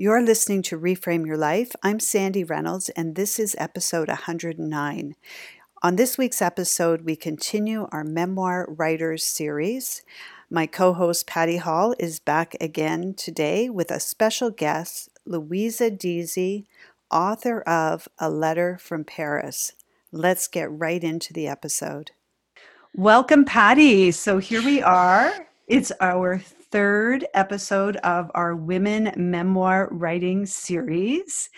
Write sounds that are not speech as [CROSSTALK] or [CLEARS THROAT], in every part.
You're listening to Reframe Your Life. I'm Sandy Reynolds, and this is episode 109. On this week's episode, we continue our Memoir Writers series. My co host Patty Hall is back again today with a special guest, Louisa Deasy, author of A Letter from Paris. Let's get right into the episode. Welcome, Patty. So here we are. It's our third episode of our Women Memoir Writing Series.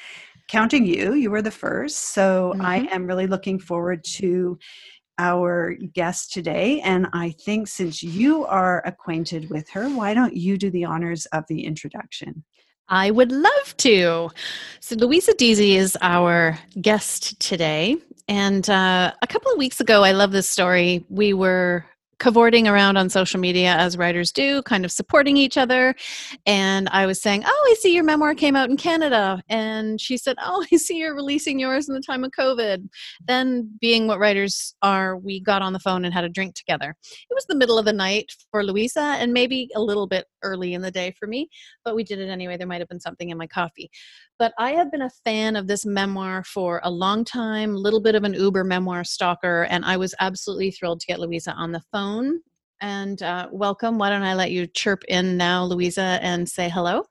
Counting you, you were the first. So mm-hmm. I am really looking forward to our guest today. And I think since you are acquainted with her, why don't you do the honors of the introduction? I would love to. So, Louisa Deasy is our guest today. And uh, a couple of weeks ago, I love this story. We were cavorting around on social media as writers do, kind of supporting each other. And I was saying, Oh, I see your memoir came out in Canada. And she said, Oh, [LAUGHS] I see you're releasing yours in the time of COVID. Then, being what writers are, we got on the phone and had a drink together. It was the middle of the night for Louisa and maybe a little bit early in the day for me, but we did it anyway. There might have been something in my coffee. But I have been a fan of this memoir for a long time, little bit of an Uber memoir stalker, and I was absolutely thrilled to get Louisa on the phone. And uh, welcome. Why don't I let you chirp in now, Louisa, and say hello?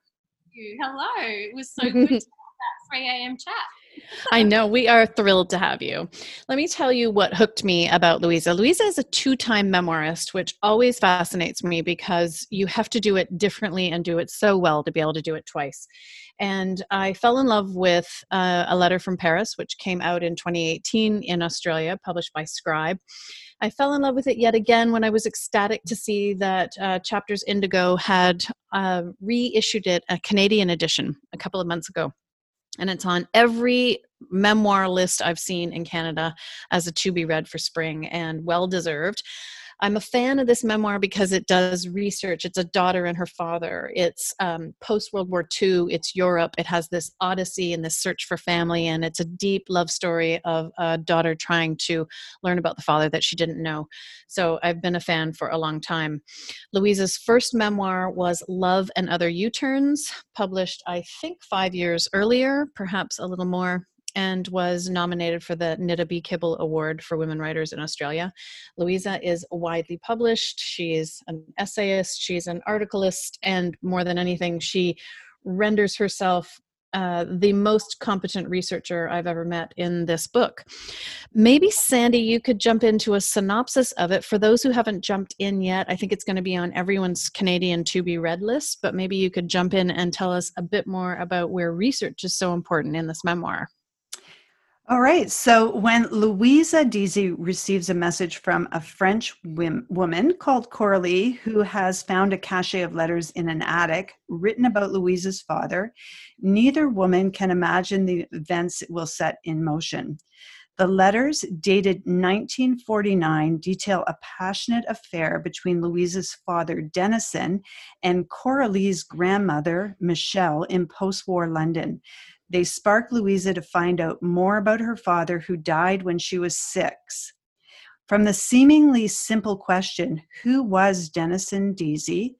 Hello. It was so good [LAUGHS] to have that 3 a.m. chat. I know. We are thrilled to have you. Let me tell you what hooked me about Louisa. Louisa is a two time memoirist, which always fascinates me because you have to do it differently and do it so well to be able to do it twice. And I fell in love with uh, A Letter from Paris, which came out in 2018 in Australia, published by Scribe. I fell in love with it yet again when I was ecstatic to see that uh, Chapters Indigo had uh, reissued it, a Canadian edition, a couple of months ago and it's on every memoir list I've seen in Canada as a to be read for spring and well deserved. I'm a fan of this memoir because it does research. It's a daughter and her father. It's um, post World War II. It's Europe. It has this odyssey and this search for family, and it's a deep love story of a daughter trying to learn about the father that she didn't know. So I've been a fan for a long time. Louisa's first memoir was Love and Other U Turns, published, I think, five years earlier, perhaps a little more and was nominated for the Nita B. Kibble Award for Women Writers in Australia. Louisa is widely published. She is an essayist, she's an articleist, and more than anything, she renders herself uh, the most competent researcher I've ever met in this book. Maybe, Sandy, you could jump into a synopsis of it for those who haven't jumped in yet. I think it's going to be on everyone's Canadian to be read list, but maybe you could jump in and tell us a bit more about where research is so important in this memoir. All right. So when Louisa Deasy receives a message from a French woman called Coralie, who has found a cache of letters in an attic written about Louisa's father, neither woman can imagine the events it will set in motion. The letters, dated 1949, detail a passionate affair between Louisa's father, Dennison, and Coralie's grandmother, Michelle, in post war London. They spark Louisa to find out more about her father, who died when she was six. From the seemingly simple question, who was Dennison Deasy,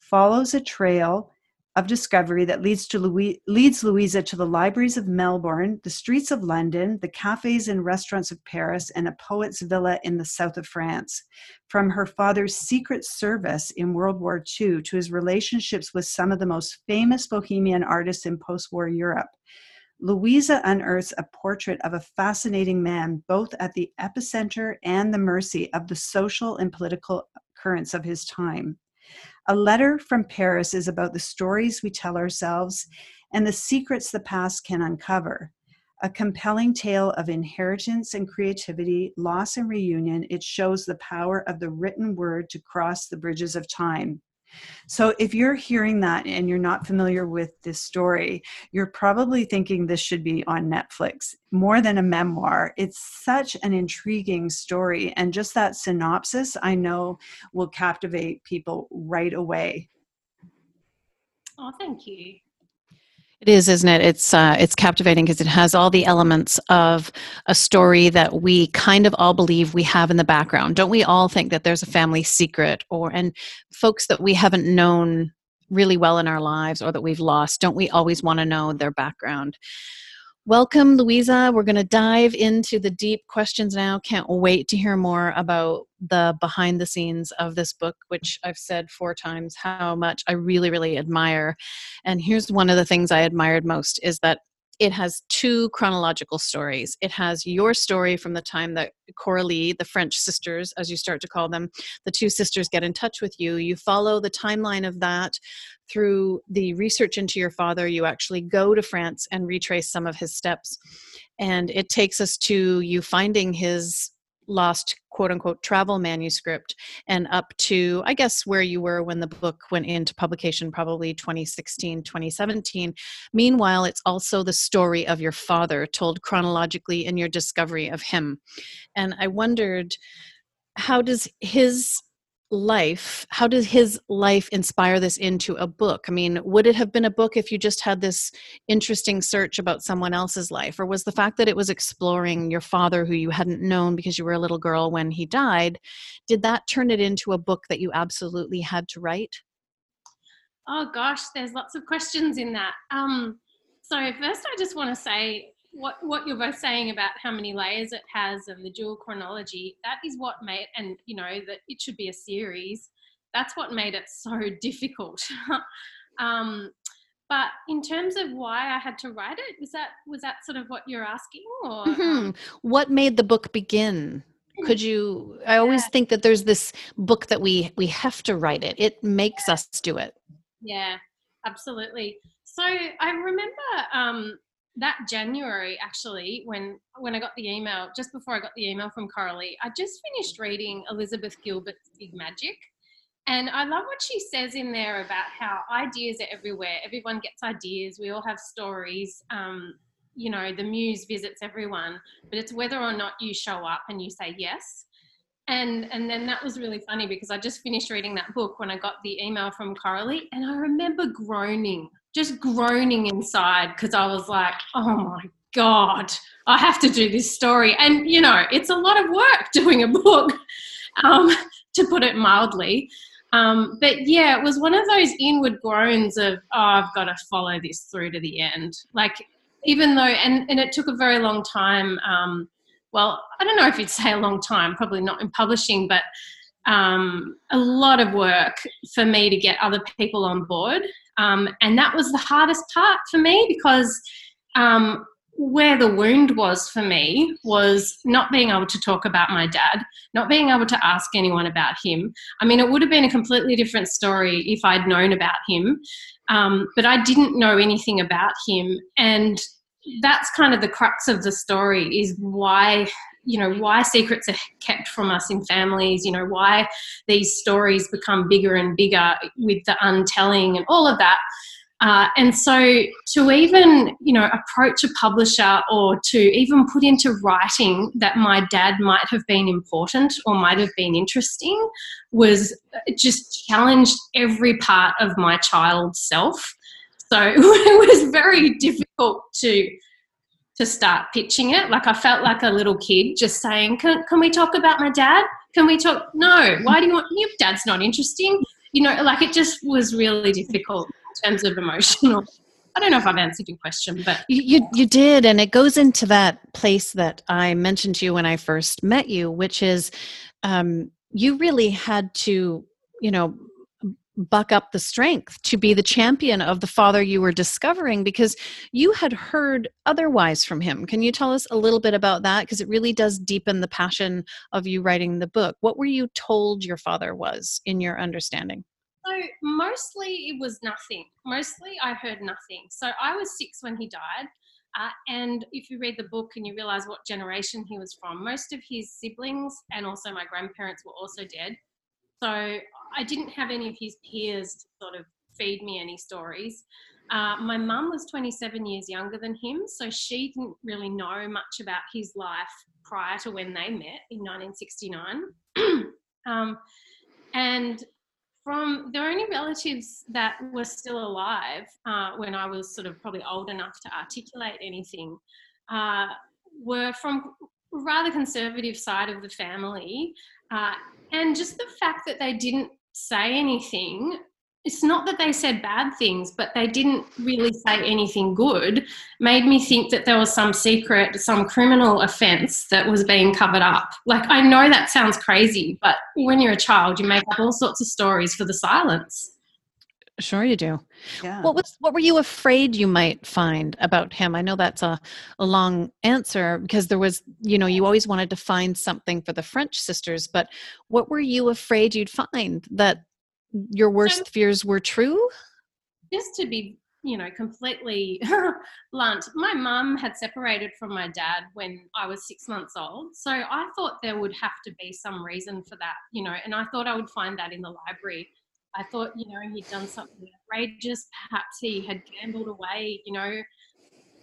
follows a trail of discovery that leads to Louis, leads Louisa to the libraries of Melbourne, the streets of London, the cafes and restaurants of Paris, and a poet's villa in the south of France. From her father's secret service in World War II to his relationships with some of the most famous bohemian artists in post-war Europe. Louisa unearths a portrait of a fascinating man, both at the epicenter and the mercy of the social and political currents of his time. A letter from Paris is about the stories we tell ourselves and the secrets the past can uncover. A compelling tale of inheritance and creativity, loss and reunion, it shows the power of the written word to cross the bridges of time. So, if you're hearing that and you're not familiar with this story, you're probably thinking this should be on Netflix more than a memoir. It's such an intriguing story. And just that synopsis, I know, will captivate people right away. Oh, thank you. It is, isn't it? It's uh, it's captivating because it has all the elements of a story that we kind of all believe we have in the background. Don't we all think that there's a family secret, or and folks that we haven't known really well in our lives or that we've lost, don't we always want to know their background? Welcome, Louisa. We're going to dive into the deep questions now. Can't wait to hear more about the behind the scenes of this book, which I've said four times how much I really, really admire. And here's one of the things I admired most is that it has two chronological stories. It has your story from the time that Coralie, the French sisters, as you start to call them, the two sisters get in touch with you. You follow the timeline of that through the research into your father. You actually go to France and retrace some of his steps. And it takes us to you finding his lost quote unquote travel manuscript and up to i guess where you were when the book went into publication probably 2016 2017 meanwhile it's also the story of your father told chronologically in your discovery of him. And i wondered how does his life how did his life inspire this into a book? I mean would it have been a book if you just had this interesting search about someone else's life? Or was the fact that it was exploring your father who you hadn't known because you were a little girl when he died did that turn it into a book that you absolutely had to write? Oh gosh there's lots of questions in that. Um so first i just want to say what what you're both saying about how many layers it has and the dual chronology that is what made and you know that it should be a series. That's what made it so [LAUGHS] difficult. Um, but in terms of why i had to write it was that was that sort of what you're asking or mm-hmm. Um what made the book begin? Could you i always yeah. think that there's this book that we we have to write it. It makes yeah. us do it. Yeah absolutely. So i remember um that January actually when when I got the email just before I got the email from Coralie I just finished reading Elizabeth Gilbert's Big Magic. And I love what she says in there about how ideas are everywhere. Everyone gets ideas. We all have stories. Um, you know the muse visits everyone. But it's whether or not you show up and you say yes. And and then that was really funny because I just finished reading that book when I got the email from Coralie. And I remember groaning just groaning inside because I was like, oh my God, I have to do this story. And, you know, it's a lot of work [LAUGHS] doing a book, um, to put it mildly. Um, but yeah, it was one of those inward groans of, oh, I've got to follow this through to the end. Like, even though, and, and it took a very long time. Um, well, I don't know if you'd say a long time, probably not in publishing, but um, a lot of work for me to get other people on board. Um, and that was the hardest part for me because um, where the wound was for me was not being able to talk about my dad, not being able to ask anyone about him. I mean, it would have been a completely different story if I'd known about him, um, but I didn't know anything about him. And that's kind of the crux of the story is why you know why secrets are kept from us in families you know why these stories become bigger and bigger with the untelling and all of that. Uh, and so to even you know approach a publisher or to even put into writing that my dad might have been important or might have been interesting was just challenged every part of my child self. So [LAUGHS] it was very difficult to to start pitching it. Like I felt like a little kid just saying, can, can we talk about my dad? Can we talk? No, why do you want, your dad's not interesting. You know, like it just was really difficult in terms of emotional. I don't know if I've answered your question, but you, you, did, and it goes into that place that I mentioned to you when I first met you, which is um, you really had to, you know, buck up the strength to be the champion of the father you were discovering because you had heard otherwise from him. Can you tell us a little bit about that? Because it really does deepen the passion of you writing the book. What were you told your father was in your understanding? So, mostly it was nothing. Mostly I heard nothing. So, I was six when he died. Uh, and if you read the book and you realize what generation he was from, most of his siblings and also my grandparents were also dead. So I didn't have any of his peers to sort of feed me any stories. Uh, my mum was 27 years younger than him, so she didn't really know much about his life prior to when they met in 1969. [CLEARS THROAT] um, and from the only relatives that were still alive uh, when I was sort of probably old enough to articulate anything uh, were from rather conservative side of the family uh, and just the fact that they didn't say anything it's not that they said bad things, but they didn't really say anything good, made me think that there was some secret, some criminal offense that was being covered up. Like, I know that sounds crazy, but when you're a child, you make up all sorts of stories for the silence. Sure, you do. Yeah. What was what were you afraid you might find about him? I know that's a, a long answer because there was, you know, you always wanted to find something for the French sisters, but what were you afraid you'd find that your worst so, fears were true? Just to be, you know, completely [LAUGHS] blunt, my mum had separated from my dad when I was six months old. So I thought there would have to be some reason for that, you know, and I thought I would find that in the library. I thought, you know, he'd done something outrageous. Perhaps he had gambled away, you know,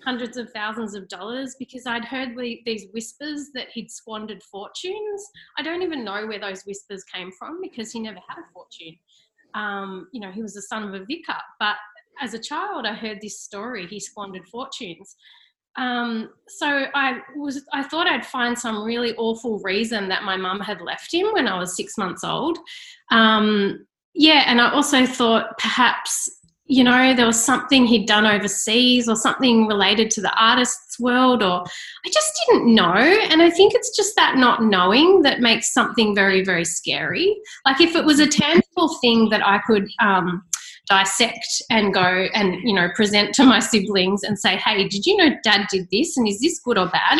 hundreds of thousands of dollars because I'd heard these whispers that he'd squandered fortunes. I don't even know where those whispers came from because he never had a fortune. Um, you know, he was the son of a vicar, but as a child, I heard this story he squandered fortunes. Um, so I was I thought I'd find some really awful reason that my mum had left him when I was six months old. Um, yeah, and I also thought perhaps you know, there was something he'd done overseas or something related to the artist's world, or I just didn't know. And I think it's just that not knowing that makes something very, very scary. Like if it was a tangible thing that I could um, dissect and go and, you know, present to my siblings and say, hey, did you know dad did this? And is this good or bad?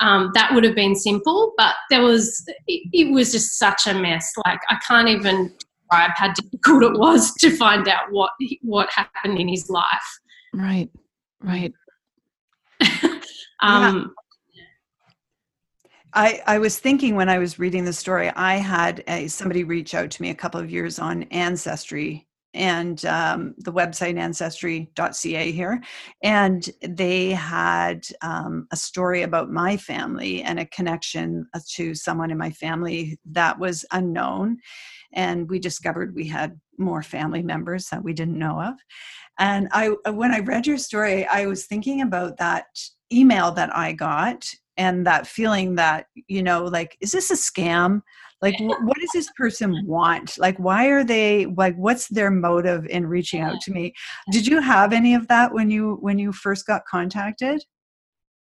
Um, that would have been simple, but there was, it, it was just such a mess. Like I can't even describe how difficult it was to find out what what happened in his life. Right, right. [LAUGHS] um, yeah. I, I was thinking when I was reading the story, I had a, somebody reach out to me a couple of years on Ancestry and um, the website ancestry.ca here. And they had um, a story about my family and a connection to someone in my family that was unknown and we discovered we had more family members that we didn't know of. And i when i read your story i was thinking about that email that i got and that feeling that you know like is this a scam? Like wh- what does this person want? Like why are they like what's their motive in reaching out to me? Did you have any of that when you when you first got contacted?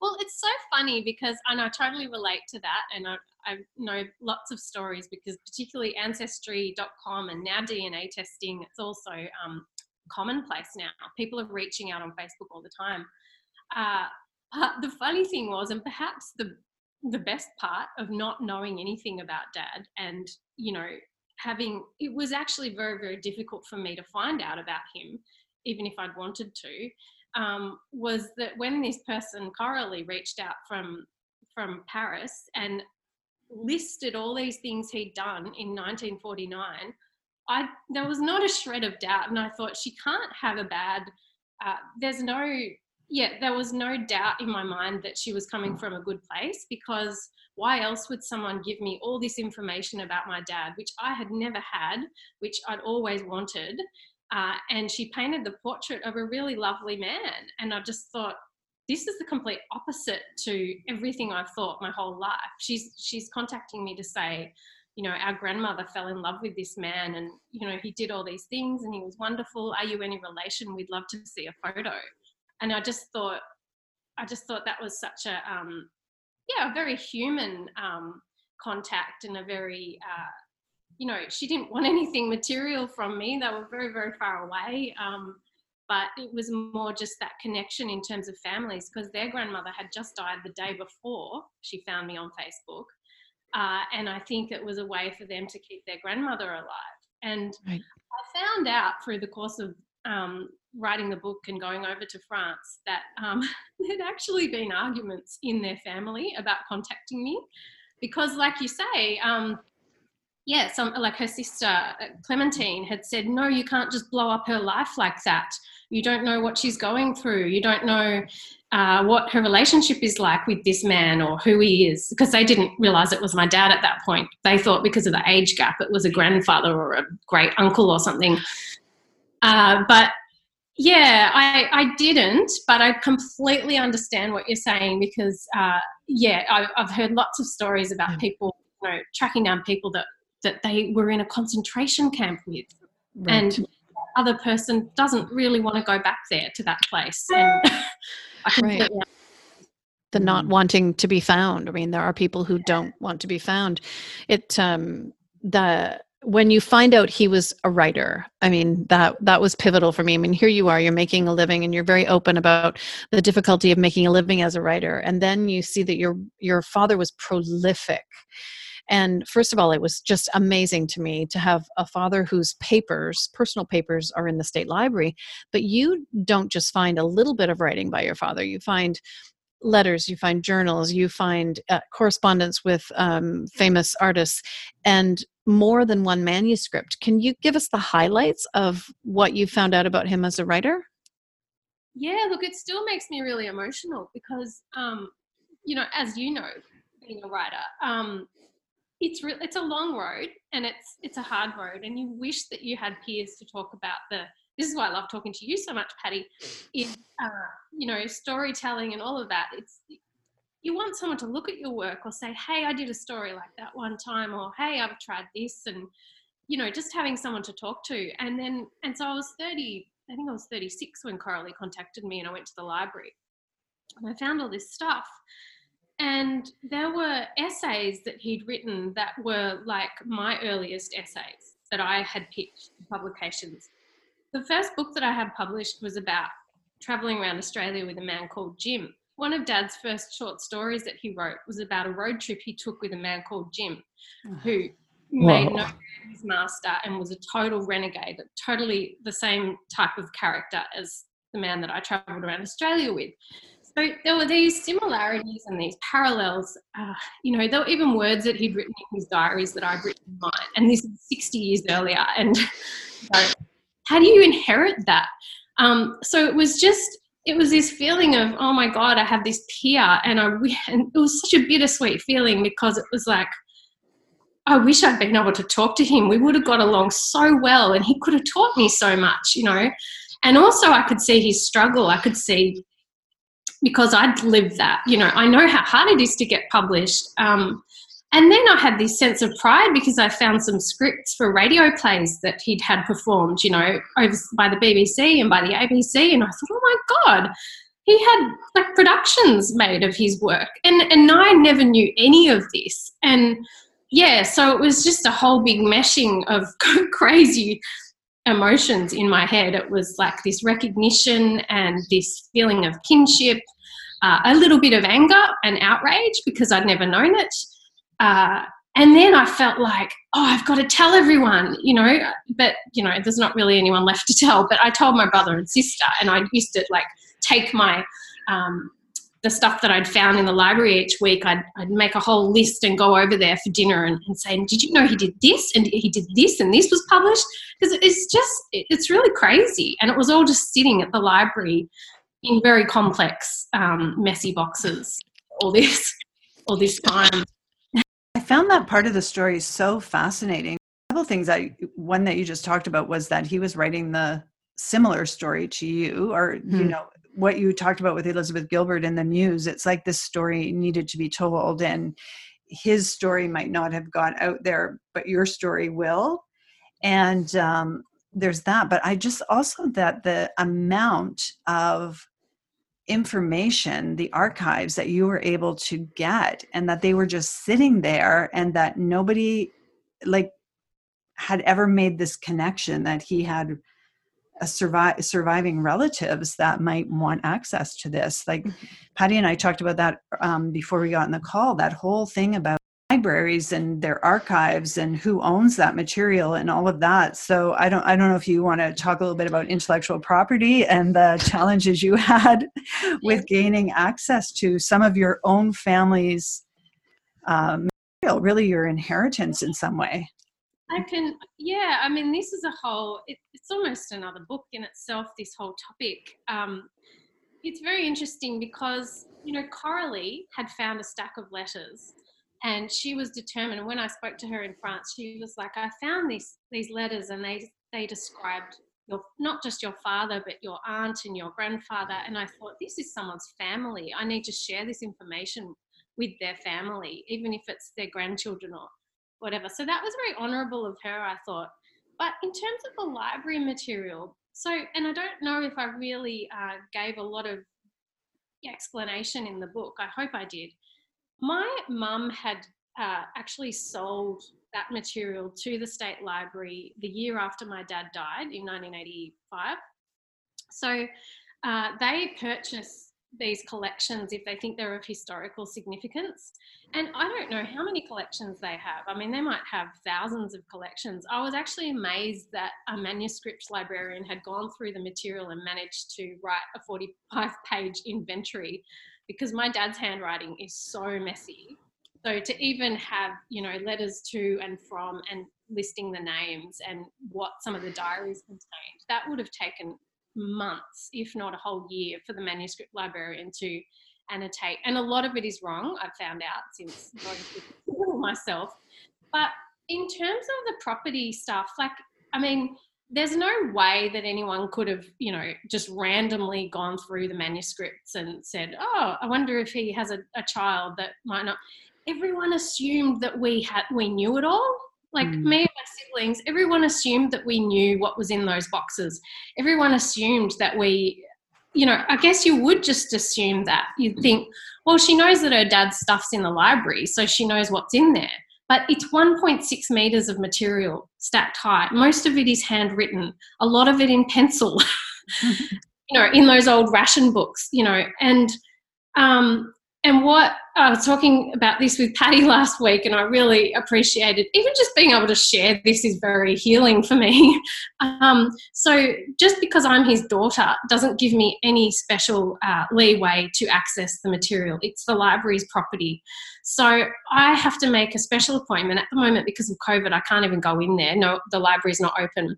Well, it's so funny because, and I totally relate to that, and I, I know lots of stories because, particularly Ancestry.com and now DNA testing, it's also um, commonplace now. People are reaching out on Facebook all the time. Uh, but the funny thing was, and perhaps the the best part of not knowing anything about dad and you know having it was actually very very difficult for me to find out about him even if i'd wanted to um, was that when this person Coralie reached out from from Paris and listed all these things he'd done in 1949, I there was not a shred of doubt, and I thought she can't have a bad. Uh, there's no yeah, there was no doubt in my mind that she was coming from a good place because why else would someone give me all this information about my dad, which I had never had, which I'd always wanted, uh, and she painted the portrait of a really lovely man. And I just thought, this is the complete opposite to everything I've thought my whole life. She's she's contacting me to say, you know, our grandmother fell in love with this man, and you know, he did all these things, and he was wonderful. Are you any relation? We'd love to see a photo. And I just thought, I just thought that was such a, um, yeah, a very human um, contact and a very uh, you know, she didn't want [LAUGHS] anything material from me. They were very, very far away. Um, but it was more just that connection in terms of families because their grandmother had just died the day before she found me on Facebook. Uh, and I think it was a way for them to keep their grandmother alive. And right. I found out through the course of um, writing the book and going over to France that um, [LAUGHS] there'd actually been arguments in their family about contacting me. Because, like you say, um, yeah, some like her sister uh, Clementine had said, no, you can't just blow up her life like that. You don't know what she's going through. You don't know uh, what her relationship is like with this man or who he is, because they didn't realize it was my dad at that point. They thought because of the age gap, it was a grandfather or a great uncle or something. Uh, but yeah, I, I didn't, but I completely understand what you're saying because, uh, yeah, I, I've heard lots of stories about people, you know, tracking down people that that they were in a concentration camp with. Right. And other person doesn't really want to go back there to that place. And [LAUGHS] [LAUGHS] I completely right. the not Mm. wanting to be found. I mean, there are people who don't want to be found. It um the when you find out he was a writer i mean that that was pivotal for me. I mean here you are you're making a living and you're very open about the difficulty of making a living as a writer. And then you see that your your father was prolific. And first of all it was just amazing to me to have a father whose papers personal papers are in the state library but you don't just find a little bit of writing by your father. You find letters you find journals you find uh, correspondence with um, famous artists. And more than one manuscript can you give us the highlights of what you found out about him as a writer Yeah, look, it still makes me really emotional because, um, you know, as you know, being a writer, um, it's re- it's a long road and it's it's a hard road, and you wish that you had peers to talk about the. This is why I love talking to you so much, Patty. Is uh, you know storytelling and all of that. It's you want someone to look at your work or say, "Hey, I did a story like that one time," or "Hey, I've tried this," and you know, just having someone to talk to. And then, and so I was 30, I think I was 36 when Coralie contacted me and I went to the library and I found all this stuff. And there were essays that he'd written that were like my earliest essays that I had pitched publications. The first book that I had published was about traveling around Australia with a man called Jim. One of Dad's first short stories that he wrote was about a road trip he took with a man called Jim, who made no his master and was a total renegade, totally the same type of character as the man that I travelled around Australia with. So there were these similarities and these parallels. Uh, you know, there were even words that he'd written in his diaries that I'd written in mine, and this is 60 years earlier. And [LAUGHS] so, how do you inherit that? Um, so it was just, it was this feeling of, oh my God, I have this peer, and I, [LAUGHS] and it was such a bittersweet feeling because it was like, I wish I'd been able to talk to him. We would have got along so well, and he could have taught me so much, you know. And also, I could see his struggle. I could see because I'd lived that, you know. I know how hard it is to get published. Um, and then I had this sense of pride because I found some scripts for radio plays that he'd had performed, you know, over by the BBC and by the ABC. And I thought, oh my God, he had like productions made of his work. And, and I never knew any of this. And yeah, so it was just a whole big meshing of [LAUGHS] crazy emotions in my head. It was like this recognition and this feeling of kinship, uh, a little bit of anger and outrage because I'd never known it. Uh, and then I felt like, oh, I've got to tell everyone, you know, but, you know, there's not really anyone left to tell. But I told my brother and sister, and I used to like take my, um, the stuff that I'd found in the library each week, I'd, I'd make a whole list and go over there for dinner and, and say, Did you know he did this? And he did this, and this was published? Because it's just, it's really crazy. And it was all just sitting at the library in very complex, um, messy boxes, all this, all this time. Found that part of the story so fascinating. A couple things I one that you just talked about was that he was writing the similar story to you, or you Hmm. know what you talked about with Elizabeth Gilbert in the Muse. It's like this story needed to be told, and his story might not have got out there, but your story will. And um, there's that. But I just also that the amount of information, the archives that you were able to get, and that they were just sitting there, and that nobody like had ever made this connection that he had a survive, surviving relatives that might want access to this. Like Patty and I talked about that um, before we got in the call. That whole thing about libraries and their archives and who owns that material and all of that. So I don't I don't know if you want to talk a little bit about intellectual property and the [LAUGHS] challenges you had with gaining access to some of your own family's um, material, really your inheritance in some way. I can, yeah. I mean, this is a whole. It, it's almost another book in itself. This whole topic. Um, it's very interesting because you know Coralie had found a stack of letters, and she was determined. When I spoke to her in France, she was like, "I found these these letters, and they they described your not just your father, but your aunt and your grandfather." And I thought, this is someone's family. I need to share this information with their family, even if it's their grandchildren or whatever. So that was very honourable of her, I thought. but in terms of the library material, so, and I don't know if I really uh, gave a lot of explanation in the book. I hope I did. My mum had uh, actually sold that material to the state library the year after my dad died in 1985. So uh, they purchased these collections if they think they're of historical significance. And I don't know how many collections they have. I mean, they might have thousands of collections. I was actually amazed that a manuscript librarian had gone through the material and managed to write a 45 page inventory because my dad's handwriting is so messy. So to even have, you know, letters to and from and listing the names and what some of the diaries contained, that would have taken months, if not a whole year, for the manuscript librarian to annotate. And a lot of it is wrong, I've found out since going through [LAUGHS] myself. But in terms of the property stuff, like, I mean, there's no way that anyone could have, you know, just randomly gone through the manuscripts and said, oh, I wonder if he has a, a child that might not. Everyone assumed that we had we knew it all like mm. me and my siblings, everyone assumed that we knew what was in those boxes. Everyone assumed that we, you know, I guess you would just assume that. You'd think, well, she knows that her dad's stuff's in the library, so she knows what's in there. But it's 1.6 meters of material stacked high. Most of it is handwritten, a lot of it in pencil, [LAUGHS] you know, in those old ration books, you know, and um, and what I was talking about this with Patty [LAUGHS] last week, and I really appreciated even just being able to share this is very healing for me. [LAUGHS] Um, so, just because I'm his daughter doesn't give me any special uh, leeway to access the material. It's the library's property. So, I have to make a special appointment at the moment because of COVID. I can't even go in there. No, the library's not open.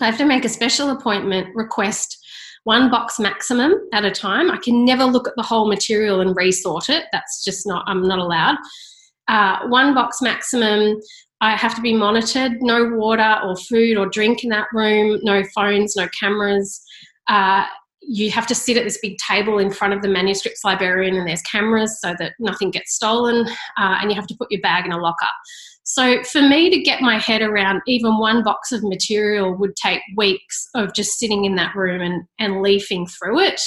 I have to make a special appointment, request one box maximum at a time. I can never look at the whole material and resort it. That's just not, I'm not allowed. Uh, one box maximum. I have to be monitored. No water or food or drink in that room. No phones, no cameras. Uh, you have to sit at this big table in front of the manuscripts librarian and there's cameras so that nothing gets stolen uh, and you have to put your bag in a locker so for me to get my head around even one box of material would take weeks of just sitting in that room and, and leafing through it.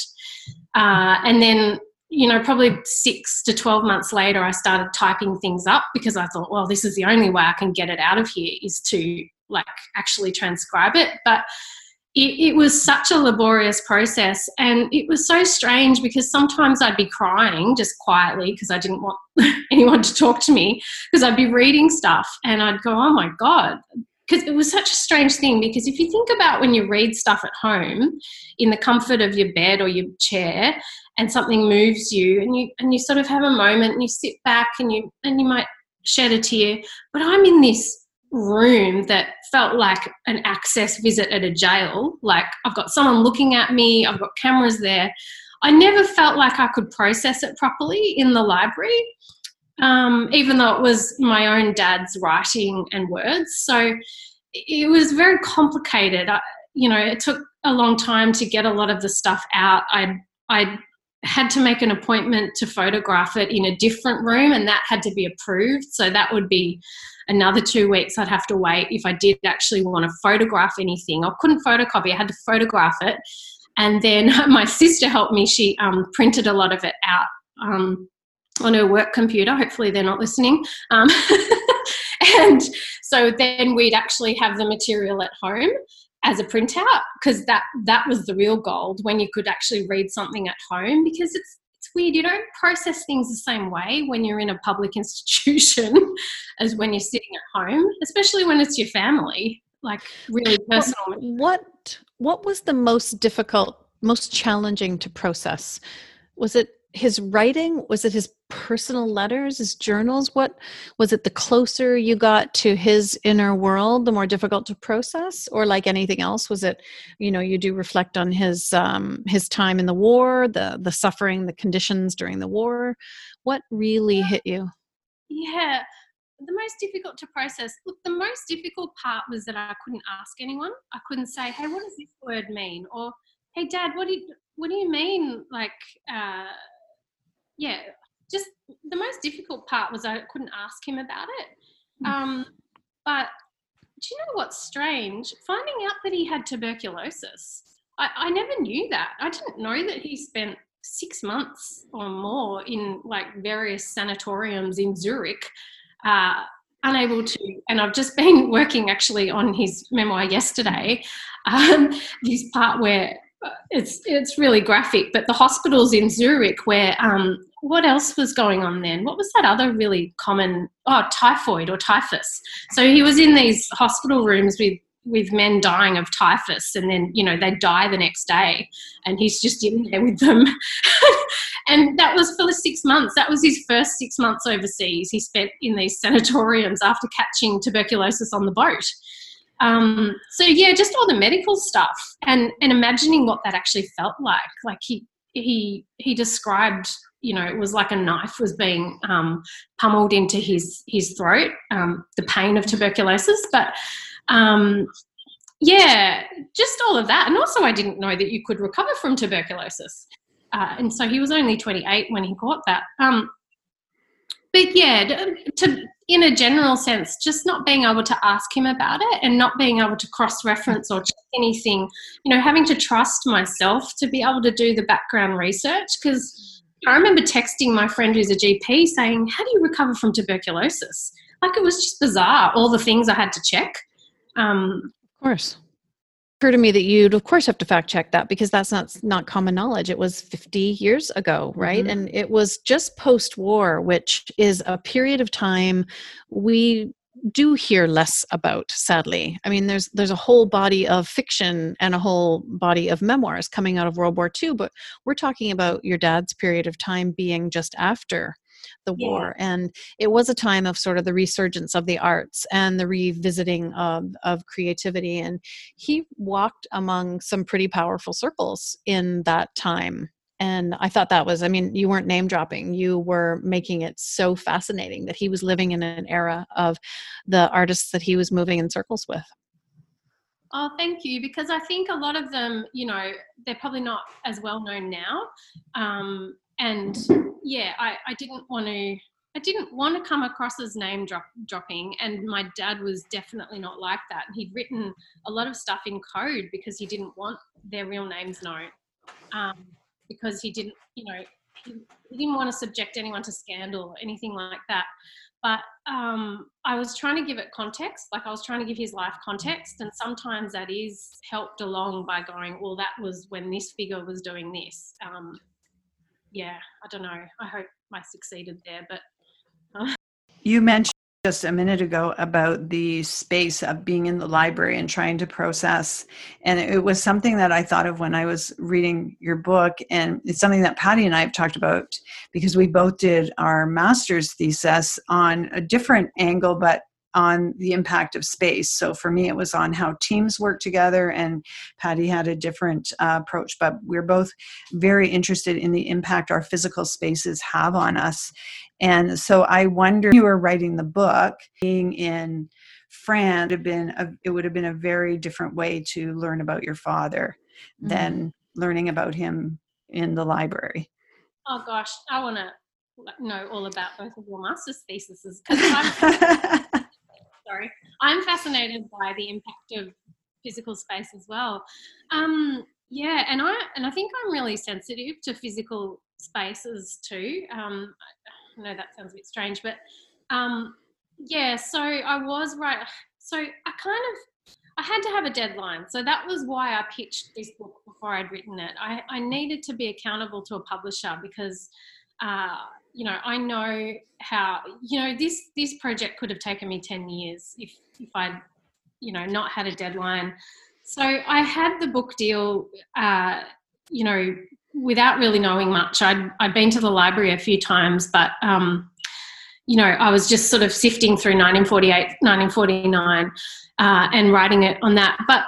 Uh, and then, you know, probably six to 12 months later, I started typing things up because I thought, well, this is the only way I can get it out of here is to like actually transcribe it. But it, it, was such a laborious process and it was so strange because sometimes I'd be crying just quietly because I didn't want [LAUGHS] anyone to talk to me because I'd be reading stuff and I'd go, oh my God. Because it was such a strange thing. Because if you think about when you read stuff at home in the comfort of your bed or your chair, and something moves you, and you and you sort of have a moment, and you sit back, and you and you might shed a tear. But I'm in this room that felt like an access visit at a jail. Like I've got someone looking at me, I've got cameras there. I never felt like I could process it properly in the library, um, even though it was my own dad's writing and words. So it was very complicated. I, you know, it took a long time to get a lot of the stuff out. I I had to make an appointment to photograph it in a different room, and that had to be approved. So that would be another two weeks I'd have to wait if I did actually want to photograph anything. I couldn't photocopy, I had to photograph it. And then [LAUGHS] my sister helped me. She um, printed a lot of it out um, on her work computer. Hopefully, they're not listening. Um, [LAUGHS] and so then we'd actually have the material at home as a printout because that that was the real gold when you could actually read something at home because it's it's weird. You don't process things the same way when you're in a public [LAUGHS] institution as when you're sitting at home, especially when it's your family, like really personal. What what was the most difficult, most challenging to process? Was it his writing was it his personal letters his journals? What was it the closer you got to his inner world the more difficult to process? Or like anything else was it you know you do reflect on his um his time in the war the the suffering the conditions during the war? What really hit you? Yeah. The most difficult to process look the most difficult part was that i couldn't ask anyone. I couldn't say hey what does this word mean? or hey dad what do you what do you mean? Like uh yeah, just the most difficult part was I couldn't ask him about it. Mm. Um, but do you know what's strange? Finding out that he had tuberculosis. I, I never knew that. I didn't know that he spent six months or more in like various sanatoriums in Zurich, uh, unable to. And I've just been [LAUGHS] working actually on his memoir yesterday. Um, this part where it's it's really graphic, but the hospitals in Zurich where um, what else was going on then? What was that other really common? Oh, typhoid or typhus. So he was in these hospital rooms with with men dying of typhus and then you know they die the next day and he's just in there with them [LAUGHS] and that was for the six months that was his first six months overseas he spent in these sanatoriums after catching tuberculosis on the boat um, so yeah just all the medical stuff and and imagining what that actually felt like like he he he described you know it was like a knife was being um, pummeled into his his throat um, the pain of tuberculosis but um, yeah, just all of that. And also, I didn't know that you could recover from tuberculosis. Uh, and so he was only 28 when he caught that. Um, but yeah, to, in a general sense, just not being able to ask him about it and not being able to cross reference or check anything, you know, having to trust myself to be able to do the background research. Because I remember texting my friend who's a GP saying, How do you recover from tuberculosis? Like it was just bizarre, all the things I had to check. Um, of course. It occurred to me that you'd of course have to fact check that because that's not not common knowledge. It was 50 years ago, right? Mm-hmm. And it was just post-war, which is a period of time we do hear less about sadly i mean there's there's a whole body of fiction and a whole body of memoirs coming out of world war ii but we're talking about your dad's period of time being just after the yeah. war and it was a time of sort of the resurgence of the arts and the revisiting of, of creativity and he walked among some pretty powerful circles in that time and i thought that was i mean you weren't name dropping you were making it so fascinating that he was living in an era of the artists that he was moving in circles with Oh, thank you. Because I think a lot of them, you know, they're probably not as well known now. Um, and yeah, I, I didn't want to. I didn't want to come across as name drop, dropping, and my dad was definitely not like that. He'd written a lot of stuff in code because he didn't want their real names known, um, because he didn't, you know, he, he, didn't want to subject anyone to scandal or anything like that. But um, I was trying to give it context, like I was trying to give his life context, and sometimes that is helped along by going, well, that was when this figure was doing this. Um, yeah, I don't know. I hope I succeeded there, but. You mentioned just a minute ago about the space of being in the library and trying to process. And it was something that I thought of when I was reading your book. And it's something that Patty and I have talked about because we both did our master's thesis on a different angle, but on the impact of space. So for me, it was on how teams work together, and Patty had a different uh, approach. But we're both very interested in the impact our physical spaces have on us. And so I wonder, you were writing the book, being in France, would have been a, it would have been a very different way to learn about your father mm-hmm. than learning about him in the library. Oh gosh, I want to know all about both of your master's theses because [LAUGHS] sorry. I'm fascinated by the impact of physical space as well. Um, yeah, and I and I think I'm really sensitive to physical spaces too. Um, I know that sounds a bit strange, but um, yeah. So I was right. So I kind of I had to have a deadline. So that was why I pitched this book before I'd written it. I, I needed to be accountable to a publisher because uh, you know, I know how, you know, this this project could have taken me 10 years if if I'd, you know, not had a deadline. So I had the book deal, uh, you know, without really knowing much. I'd I'd been to the library a few times, but um, you know, I was just sort of sifting through 1948, 1949, uh, and writing it on that. But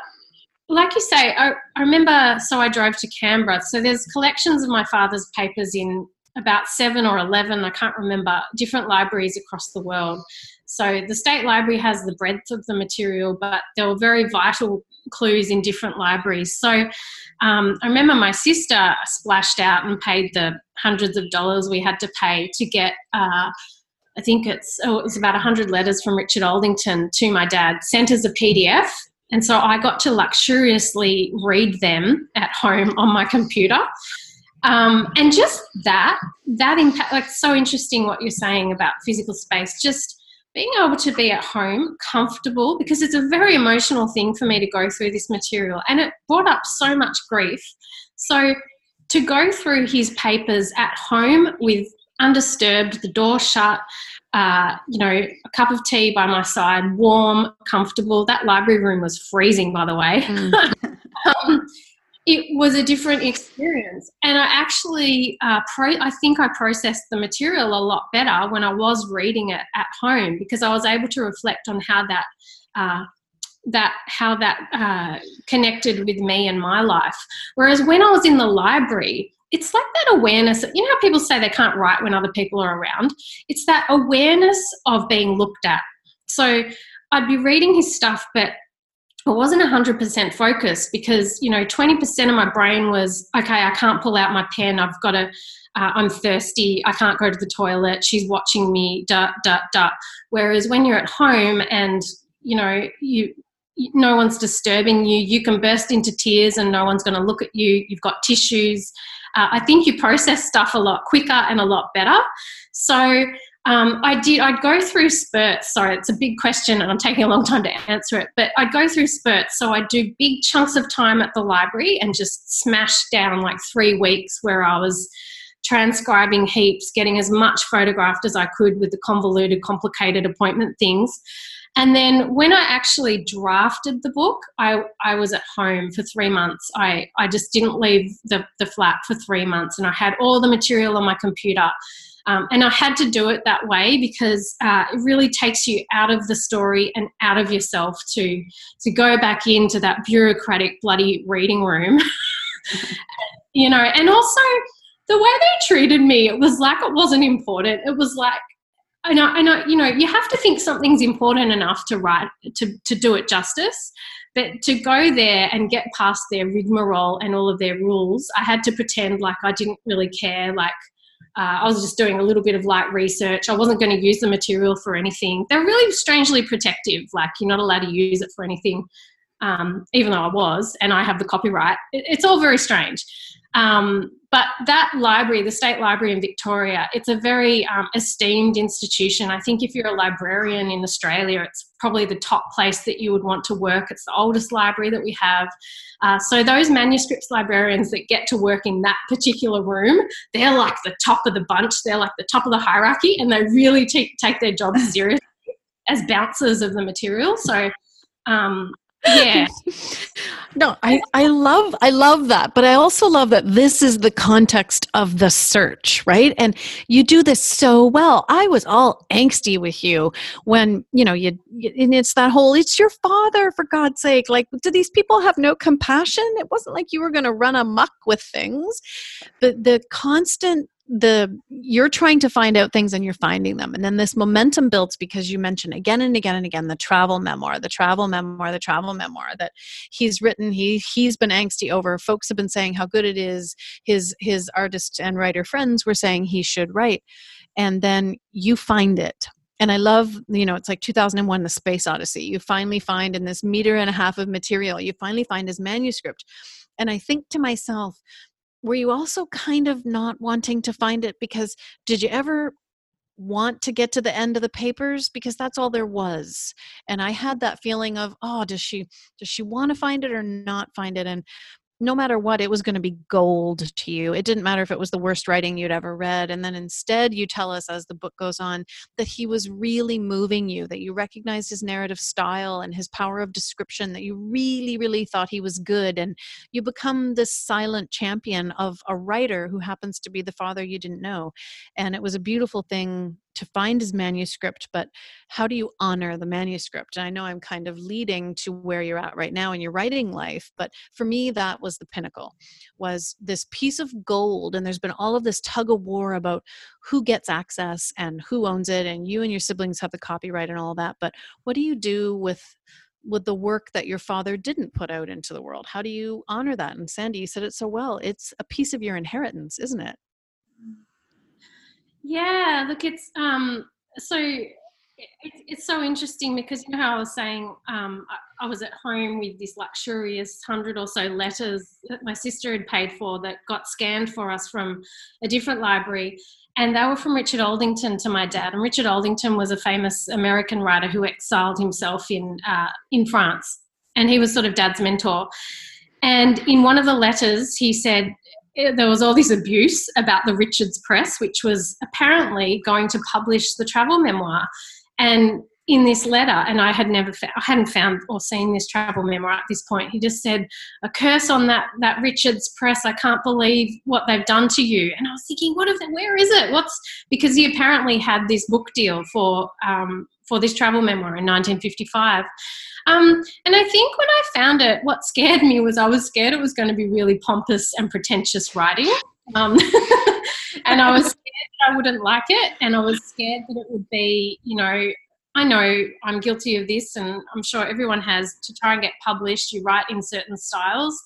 like you say, I, I remember. So I drove to Canberra. So there's collections of my father's papers in about seven or 11, I can't remember, different libraries across the world. So the State Library has the breadth of the material, but there were very vital clues in different libraries. So um, I remember my sister splashed out and paid the hundreds of dollars we had to pay to get uh, I think it's oh, it was about 100 letters from Richard Aldington to my dad, sent as a PDF. And so I got to luxuriously read them at home on my computer. Um, and just that, that impact, like so interesting what you're saying about physical space, just being able to be at home, comfortable, because it's a very emotional thing for me to go through this material. And it brought up so much grief. So to go through his papers at home with undisturbed, the door shut, uh, you know, a cup of tea by my side, warm, comfortable. That library room was freezing, by the way. Mm. [LAUGHS] um, it was a different experience, and I actually, uh, pro- I think I processed the material a lot better when I was reading it at home because I was able to reflect on how that. Uh, that how that uh, connected with me and my life. Whereas when I was in the library, it's like that awareness. You know how people say they can't write when other people are around? It's that awareness of being looked at. So I'd be reading his stuff, but I wasn't 100% focused because, you know, 20% of my brain was, okay, I can't pull out my pen. I've got to, uh, I'm thirsty. I can't go to the toilet. She's watching me, da, da, da. Whereas when you're at home and, you know, you, no one's disturbing you, you can burst into tears and no one's going to look at you. You've got tissues uh, I think you process stuff a lot quicker and a lot better. So um, I did. I'd go through spurts. Sorry, it's a big question, and I'm taking a long time to answer it. But I'd go through spurts. So I'd do big chunks of time at the library and just smash down like three weeks where I was transcribing heaps, getting as much photographed as I could with the convoluted, complicated appointment things. And then when I actually drafted the book, I, I was at home for three months. I, I just didn't leave the, the flat for three months and I had all the material on my computer. Um, and I had to do it that way because uh, it really takes you out of the story and out of yourself to, to go back into that bureaucratic bloody reading room. [LAUGHS] you know, and also the way they treated me, it was like it wasn't important. It was like I know, I know, you know, you have to think something's important enough to write to, to do it justice. But to go there and get past their rigmarole and all of their rules, I had to pretend like I didn't really care. Like uh, I was just doing a little bit of light research. I wasn't going to use the material for anything. They're really strangely protective. Like you're not allowed to use it for anything, um, even though I was, and I have the copyright. It, it's all very strange. Um, but that library, the State Library in Victoria, it's a very um, esteemed institution. I think if you're a librarian in Australia, it's probably the top place that you would want to work. It's the oldest library that we have. Uh, so those manuscripts librarians that get to work in that particular room, they're like the top of the bunch. They're like the top of the hierarchy, and they really t- take their job [LAUGHS] seriously as bouncers of the material. So um, yeah. [LAUGHS] No i i love i love that but i also love that this is the context of the search right? And you do this so well. I was all angsty with you when you know you and it's that whole it's your father for god's sake. Like do these people have no compassion? It wasn't like you were going to run amuck with things. The the constant the you're trying to find out things and you're finding them. And then this momentum builds because you mention again and again and again the travel memoir the travel memoir the travel memoir that he's written. He he's been angsty over folks have been saying how good it is. His his artist and writer friends were saying he should write. And then you find it. And I love, you know, it's like 2001, The Space Odyssey. You finally find in this meter and a half of material, you finally find his manuscript. And I think to myself, were you also kind of not wanting to find it because did you ever want to get to the end of the papers? Because that's all there was and i had that feeling of oh does she does she want to find it or not find it? And no matter what, it was going to be gold to you. It didn't matter if it was the worst writing you'd ever read. And then instead, you tell us as the book goes on that he was really moving you, that you recognized his narrative style and his power of description, that you really, really thought he was good. And you become this silent champion of a writer who happens to be the father you didn't know. And it was a beautiful thing to find his manuscript, but how do you honor the manuscript? And I know I'm kind of leading to where you're at right now in your writing life, but for me, that was the pinnacle, was this piece of gold. And there's been all of this tug of war about who gets access and who owns it, and you and your siblings have the copyright and all that. But what do you do with with the work that your father didn't put out into the world? How do you honor that? And Sandy, you said it so well. It's a piece of your inheritance, isn't it? Yeah, look, it's um, so it's, it's so interesting because you know how I was saying um, I, I, was at home with this luxurious hundred or so letters that my sister had paid for that got scanned for us from a different library, and they were from Richard Aldington to my dad. And Richard Aldington was a famous American writer who exiled himself in uh, in France, and he was sort of dad's mentor. And in one of the letters, he said there was all this abuse about the Richards Press, which was apparently going to publish the travel memoir. And in this letter, and I had never, I hadn't found or seen this travel memoir at this point. He just said, "A curse on that that Richards Press. I can't believe what they've done to you." And I was thinking, "What it? Where is it? What's?" Because he apparently had this book deal for um, for this travel memoir in 1955. Um, and I think when I found it, what scared me was I was scared it was going to be really pompous and pretentious writing. Um, [LAUGHS] and I was scared I wouldn't like it. And I was scared that it would be, you know, I know I'm guilty of this, and I'm sure everyone has to try and get published. You write in certain styles.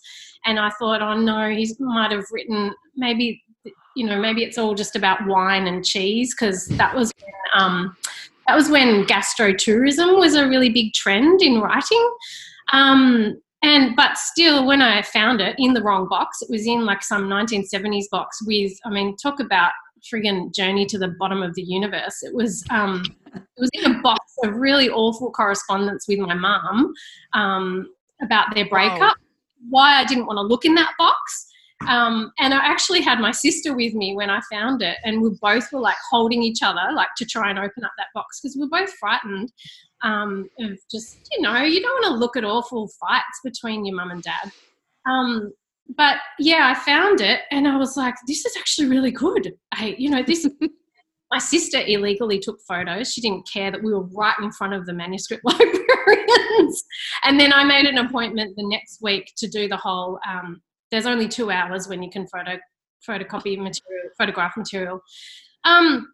And I thought, oh no, he might have written maybe, you know, maybe it's all just about wine and cheese because that was when, um, that was when gastrotourism was a really big trend in writing. Um, and but still, when I found it in the wrong box, it was in like some 1970s box with, I mean, talk about friggin' journey to the bottom of the universe. It was um, it was in a box of really awful correspondence with my mum um, about their breakup. Wow. Why I didn't want to look in that box. Um, and I actually had my sister with me when I found it, and we both were like holding each other, like to try and open up that box because we were both frightened um, of just, you know, you don't want to look at awful fights between your mum and dad. Um, but yeah, I found it, and I was like, this is actually really good. I, you know, this. [LAUGHS] my sister illegally took photos. She didn't care that we were right in front of the manuscript [LAUGHS] librarians. and then I made an appointment the next week to do the whole um, there's only two hours when you can photo photocopy material, photograph material. Um,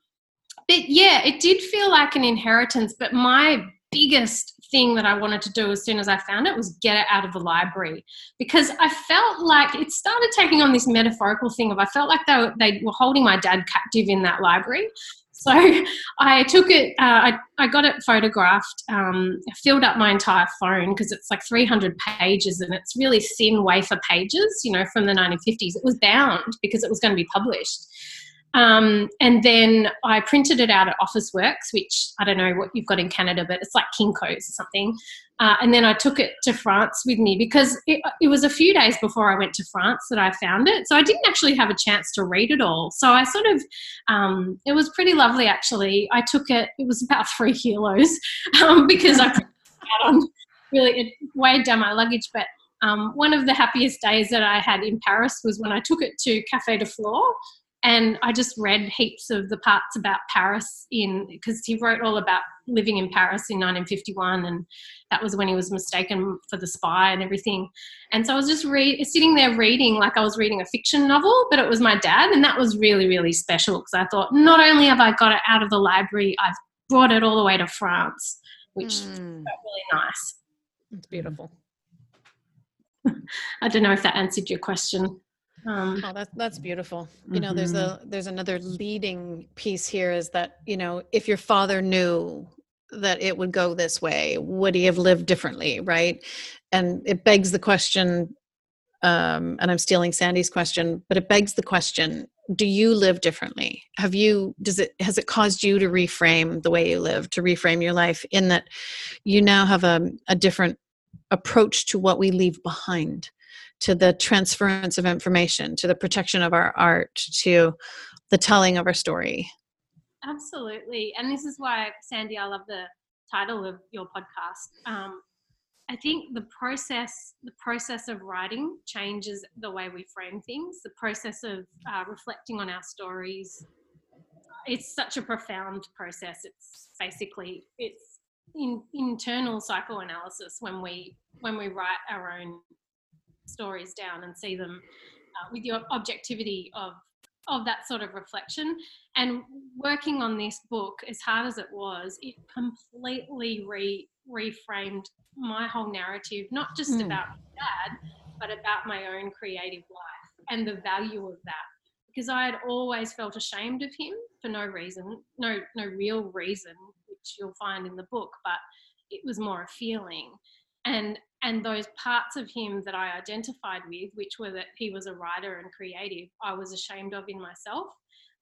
but yeah, it did feel like an inheritance. But my biggest thing that I wanted to do as soon as I found it was get it out of the library because I felt like it started taking on this metaphorical thing of I felt like they were, they were holding my dad captive in that library. So [LAUGHS] I took it, uh, I, I got it photographed, um, filled up my entire phone because it's like 300 pages and it's really thin wafer pages, you know, from the 1950s. It was bound because it was going to be published. Um, and then I printed it out at Officeworks, which I don't know what you've got in Canada, but it's like Kinko's or something. Uh, and then I took it to France with me because it, it, was a few days before I went to France that I found it. So I didn't actually have a chance to read it all. So I sort of, um, it was pretty lovely actually. I took it, it was about [LAUGHS] three kilos um, because I on really, it weighed down my luggage. But um, one of the happiest days that I had in Paris was when I took it to Cafe de Flore and I just read heaps of the parts about Paris in because he wrote all about living in Paris in 1951, and that was when he was mistaken for the spy and everything. And so I was just read, sitting there reading like I was reading a fiction novel, but it was my dad, and that was really really special because I thought not only have I got it out of the library, I've brought it all the way to France, which mm. felt really nice. It's beautiful. [LAUGHS] I don't know if that answered your question. Um, oh, that's that's beautiful. You mm-hmm. know, there's a mm-hmm. there's another leading piece here is that you know if your father knew that it would go this way, would he have lived differently, right? And it begs the question. Um, and I'm stealing Sandy's question, but it begs the question: Do you live differently? Have you? Does it? Has it caused you to reframe the way you live, to reframe your life, in that you now have a, a different approach to what we leave behind? To the transference of information, to the protection of our art, to the telling of our story. Absolutely. And this is why, Sandy, I love the title of your podcast. Um, I think the process, the process of writing changes the way we frame things. The process of uh, reflecting on our stories, it's such a profound process. It's basically it's in, internal psychoanalysis when we when we write our own stories down and see them uh, with your objectivity of of that sort of reflection and working on this book as hard as it was it completely re reframed my whole narrative not just mm. about dad but about my own creative life and the value of that because I had always felt ashamed of him for no reason, no no real reason, which you'll find in the book, but it was more a feeling. And and those parts of him that I identified with, which were that he was a writer and creative, I was ashamed of in myself.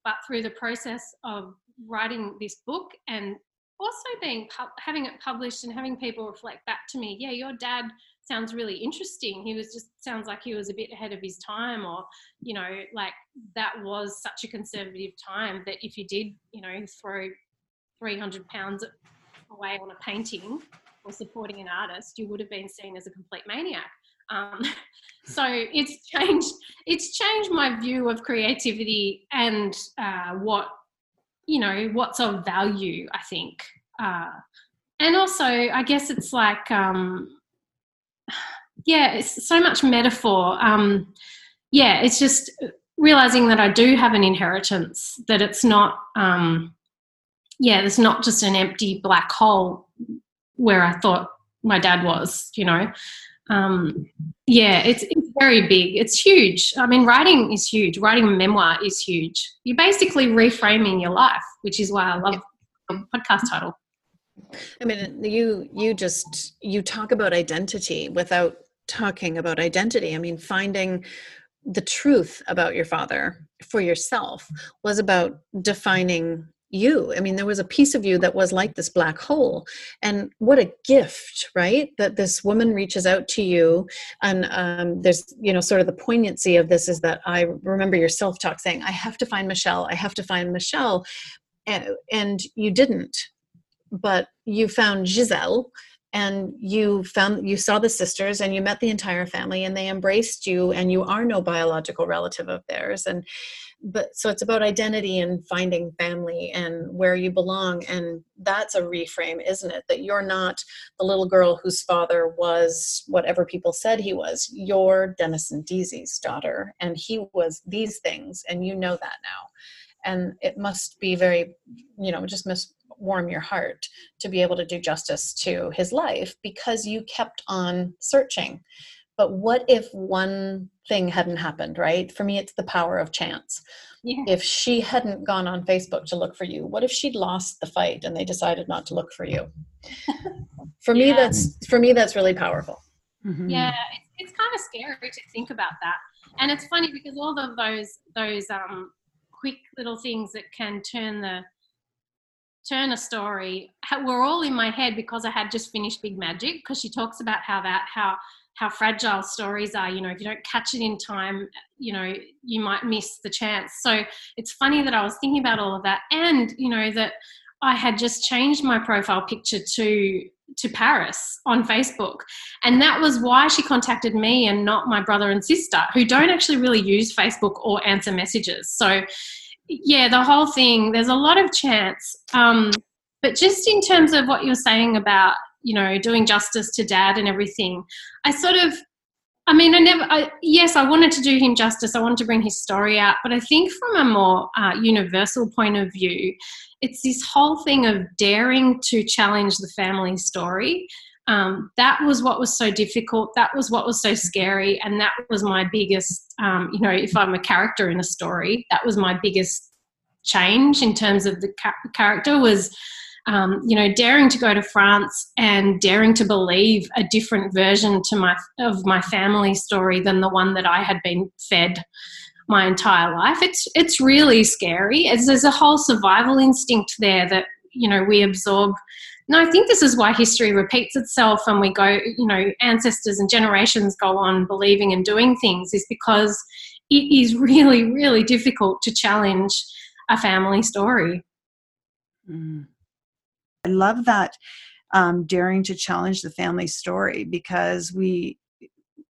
But through the process of writing this book and also being having it published and having people reflect back to me, yeah, your dad sounds really interesting. He was just sounds like he was a bit ahead of his time, or you know, like that was such a conservative time that if you did, you know, throw 300 pounds away on a painting or supporting an artist, you would have been seen as a complete maniac. Um, [LAUGHS] so it's changed. It's changed my view of creativity and uh, what you know what's of value. I think, uh, and also I guess it's like um, [SIGHS] yeah, it's so much metaphor. Um, yeah, it's just realizing that I do have an inheritance, that it's not, um, yeah, it's not just an empty black hole where I thought my dad was, you know. Um, yeah, it's, it's very big. It's huge. I mean, writing is huge. Writing a memoir is huge. You're basically reframing your life, which is why I love the podcast title. I mean, you you just you talk about identity without talking about identity. I mean, finding the truth about your father for yourself was about defining you. I mean, there was a piece of you that was like this black hole. And what a gift, right? That this woman reaches out to you. And um, there's, you know, sort of the poignancy of this is that I remember your self talk saying, I have to find Michelle. I have to find Michelle. And, and you didn't but you found Giselle and you found you saw the sisters and you met the entire family and they embraced you and you are no biological relative of theirs and but so it's about identity and finding family and where you belong and that's a reframe isn't it? That you're not the little girl whose father was whatever people said he was. You're Denison Deasey's daughter and he was these things and you know that now. And it must be very you know just must warm your heart to be able to do justice to his life because you kept on searching. But what if one thing hadn't happened, right? For me, it's the power of chance. Yeah. If she hadn't gone on Facebook to look for you, what if she'd lost the fight and they decided not to look for you? [LAUGHS] for yeah. me, that's for me that's really powerful. Mm-hmm. Yeah, it's, it's kind of scary to think about that, and it's funny because all of those those um, quick little things that can turn the turn a story were all in my head because I had just finished Big Magic because she talks about how that how how fragile stories are you know if you don't catch it in time you know you might miss the chance so it's funny that I was thinking about all of that and you know that I had just changed my profile picture to to Paris on Facebook. And that was why she contacted me and not my brother and sister, who don't actually really use Facebook or answer messages. So yeah, the whole thing, there's a lot of chance. Um, but just in terms of what you're saying about, you know, doing justice to dad and everything, I sort of, I mean, I never, I, yes, I wanted to do him justice. I wanted to bring his story out. But I think from a more uh, universal point of view, it's this whole thing of daring to challenge the family story um, that was what was so difficult that was what was so scary and that was my biggest um, you know if i'm a character in a story that was my biggest change in terms of the ca- character was um, you know daring to go to france and daring to believe a different version to my of my family story than the one that i had been fed my entire life it's it's really scary it's, there's a whole survival instinct there that you know we absorb no, I think this is why history repeats itself and we go, you know, ancestors and generations go on believing and doing things is because it is really, really difficult to challenge a family story. Mm. I love that um, daring to challenge the family story because we,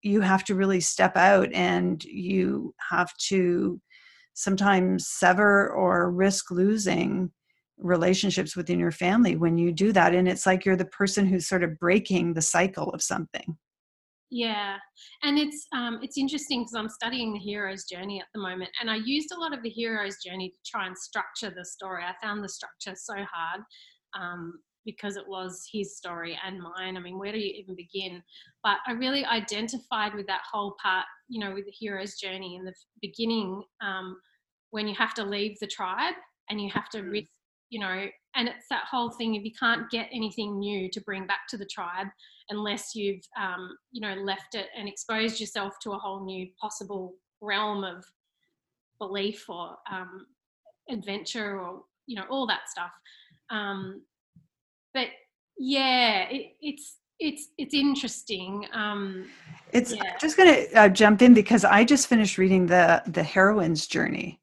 you have to really step out and you have to sometimes sever or risk losing relationships within your family when you do that and it's like you're the person who's sort of breaking the cycle of something. Yeah and it's um, it's interesting because i'm studying the hero's journey at the moment and i used a lot of the hero's journey to try and structure the story. I found the structure so hard um, because it was his story and mine i mean where do you even begin but i really identified with that whole part you know with the hero's journey in the beginning um, when you have to leave the tribe and you have to Mm. risk, you know, and it's that whole thing if you can't get anything new to bring back to the tribe unless you've, um, you know, left it and exposed yourself to a whole new possible realm of belief or um, adventure or, you know, all that stuff. Um, but yeah, it, it's, it's it's interesting. Um, It's Yeah. I'm just going to uh, jump in because I just finished reading the the heroine's journey.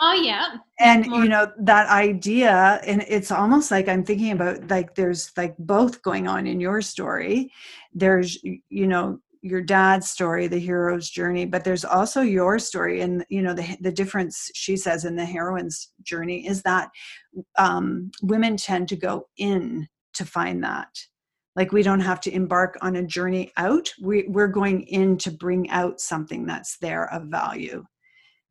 oh yeah, and more- you know that idea and it's almost like i'm thinking about like there's like both going on in your story there's you know your dad's story the hero's journey but there's also your story and you know the the difference she says in the heroine's journey is that um, women tend to go in to find that. Like we don't have to embark on a journey out. We, we're going in to bring out something that's there of value.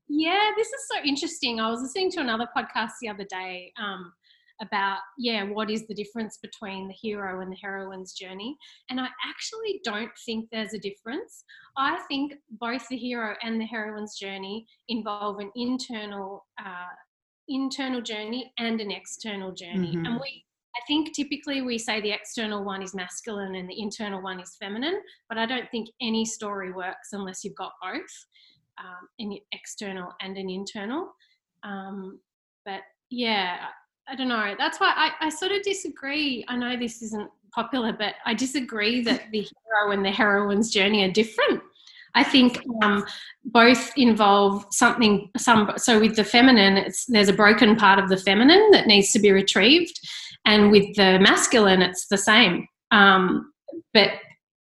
Yeah, this is so interesting. I was listening to another podcast the other day um, about, yeah, what is the difference between the hero and the heroine's journey? And I actually don't think there's a difference. I think both the hero and the heroine's journey involve an internal, uh, internal journey and an external journey. Mhm. And we, I think typically we say the external one is masculine and the internal one is feminine, but I don't think any story works unless you've got both um, an external and an internal. Um, but yeah, I, don't know. That's why I, I sort of disagree. I know this isn't popular, but I disagree that the hero and the heroine's journey are different. I think um, both involve something. Some so with the feminine, it's there's a broken part of the feminine that needs to be retrieved, and with the masculine, it's the same. Um, but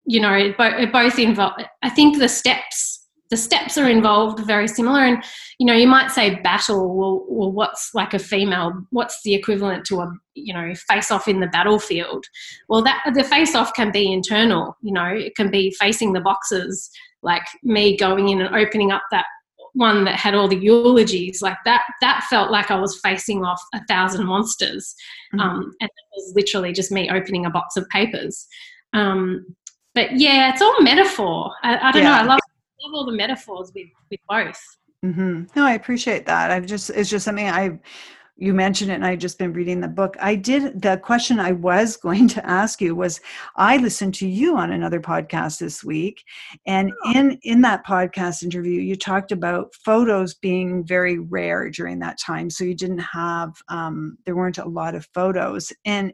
you know, it, bo- it both involve. I think the steps the steps are involved very similar. And you know you might say battle well, well what's like a female what's the equivalent to a you know face off in the battlefield? Well that the face off can be internal you know it can be facing the boxes like me going in and opening up that one that had all the eulogies like that that felt like i was facing off a thousand monsters. Um, and it was literally just me opening a box of papers. Um, but yeah it's all metaphor. I, I don't Yeah. know i love love all the metaphors with with both. hmm No, I appreciate that. I've just it's just something I you mentioned it and I've just been reading the book. I did the question I was [LAUGHS] going to ask you was I listened to you on another podcast this week and in in that podcast interview you talked about photos being very rare during that time so you didn't have um there weren't a lot of photos and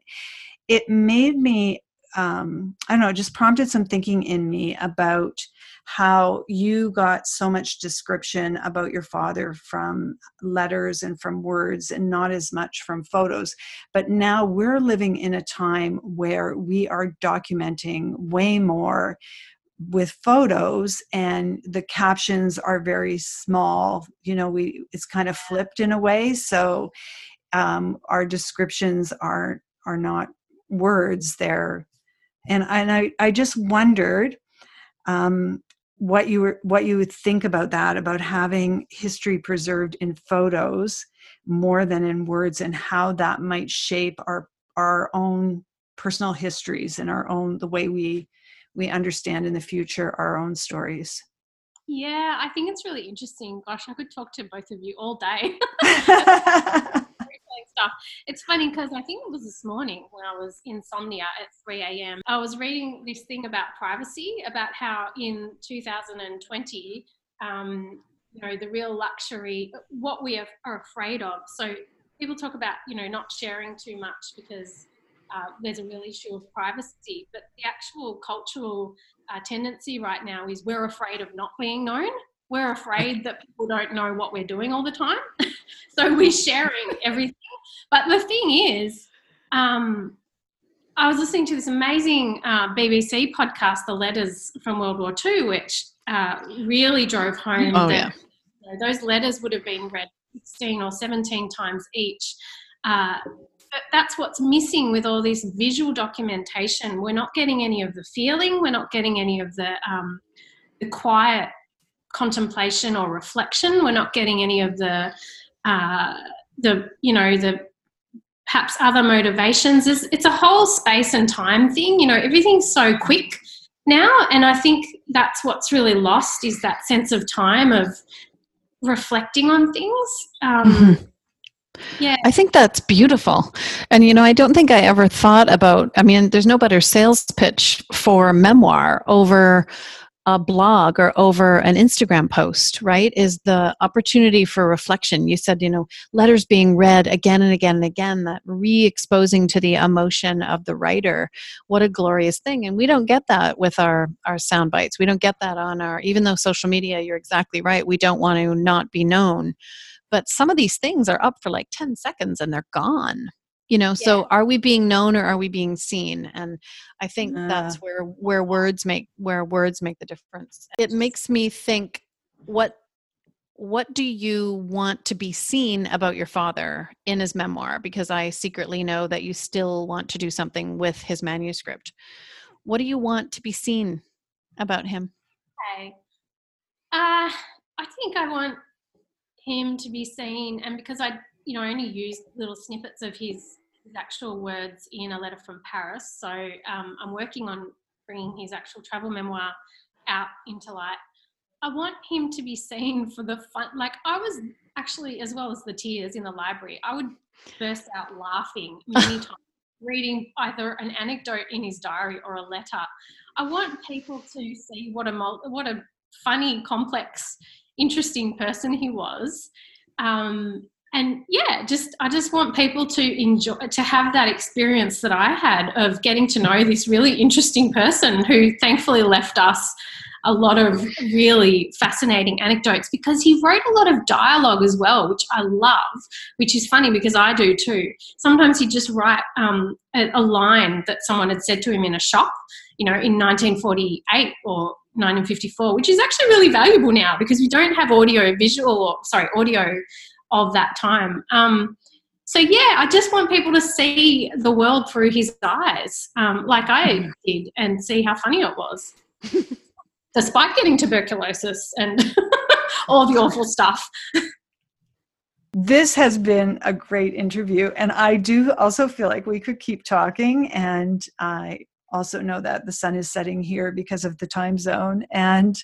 it made me um I don't know just prompted some thinking in me about how you got so much description about your father from letters and from words and not as much from photos. But now we're living in a time where we are documenting way more with photos and the captions are very small. You know we it's kind of flipped in a way. So um, our descriptions are are not words. They're and and i i just wondered um, what you were what you would think about that about having history preserved in photos more than in words and how that might shape our our own personal histories and our own the way we we understand in the future our own stories Yeah, I think it's really interesting. Gosh, I could talk to both of you all day. [LAUGHS] [LAUGHS] [LAUGHS] Stuff. It's funny because I think it was this morning when I was insomnia at 3 a.m. I was reading this thing about privacy, about how in 2020, um, you know, the real luxury, what we are, are afraid of. So people talk about, you know, not sharing too much because uh, there's a real issue of privacy, but the actual cultural uh, tendency right now is we're afraid of not being known. We're afraid that people don't know what we're doing all the time. [LAUGHS] so we're sharing everything. But the thing is, um, I was listening to this amazing uh, BBC podcast, The Letters from World War II, which uh, really drove home Oh, that yeah. you know, those letters would have been read 16 or 17 times each. Uh, but that's what's missing with all this visual documentation. We're not getting any of the feeling. We're not getting any of the um, the quiet contemplation or reflection. We're not getting any of the uh, the you know the perhaps other motivations. is it's a whole space and time thing. You know, everything's so quick now, and I think that's what's really lost is that sense of time of reflecting on things. Um, Mhm. Yeah. I think that's beautiful. And, you know, I don't think I ever thought about, I mean, there's no better sales pitch for memoir over a blog or over an Instagram post, right? Is the opportunity for reflection. You said, you know, letters being read again and again and again, that re exposing to the emotion of the writer. What a glorious thing. And we don't get that with our, our sound bites. We don't get that on our, even though social media, you're exactly right, we don't want to not be known but some of these things are up for like 10 seconds and they're gone you know so are we being known or are we being seen? And i think Uh. that's where where words make where words make the difference. It makes me think what what do you want to be seen about your father in his memoir? Because i secretly know that you still want to do something with his manuscript. What do you want to be seen about him? Okay. Uh, I think I want him to be seen, and because I, you know, I only used little snippets of his, his actual words in a letter from Paris. So um, I'm working on bringing his actual travel memoir out into light. I want him to be seen for the fun. Like I was actually, as well as the tears in the library, I would burst out laughing [LAUGHS] many times, reading either an anecdote in his diary or a letter. I want people to see what a mul- what a funny, complex, interesting person he was. Um, and yeah, just I just want people to enjoy to have that experience that I had of getting to know this really interesting person who thankfully left us a lot of really fascinating anecdotes because he wrote a lot of dialogue as well, which I love, which is funny because I do too. Sometimes he'd just write um, a, a line that someone had said to him in a shop, you know, in 1948 or 1954, which is actually really valuable now because we don't have audio visual or sorry, audio of that time. Um, so yeah, I just want people to see the world through his eyes, um, like I did, and see how funny it was, [LAUGHS] despite getting tuberculosis and [LAUGHS] all the awful stuff. This has been a great interview, and I do also feel like we could keep talking. And I also know that the sun is setting here because of the time zone. And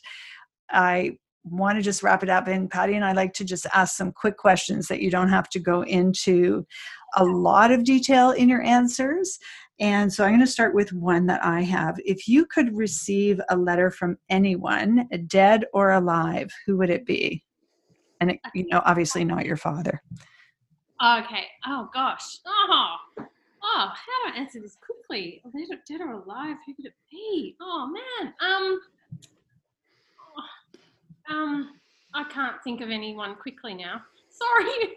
I want to just wrap it up. And Patty and I like to just ask some quick questions that you don't have to go into a lot of detail in your answers. And so I'm going to start with one that I have. If you could receive a letter from anyone, dead or alive, who would it be? And it, you know, obviously not your father. Okay. Oh gosh. Oh. Oh, how do I answer this quickly? Dead or, dead or alive? Who could it be? Oh man. Um. Um. I can't think of anyone quickly now. [LAUGHS] Sorry.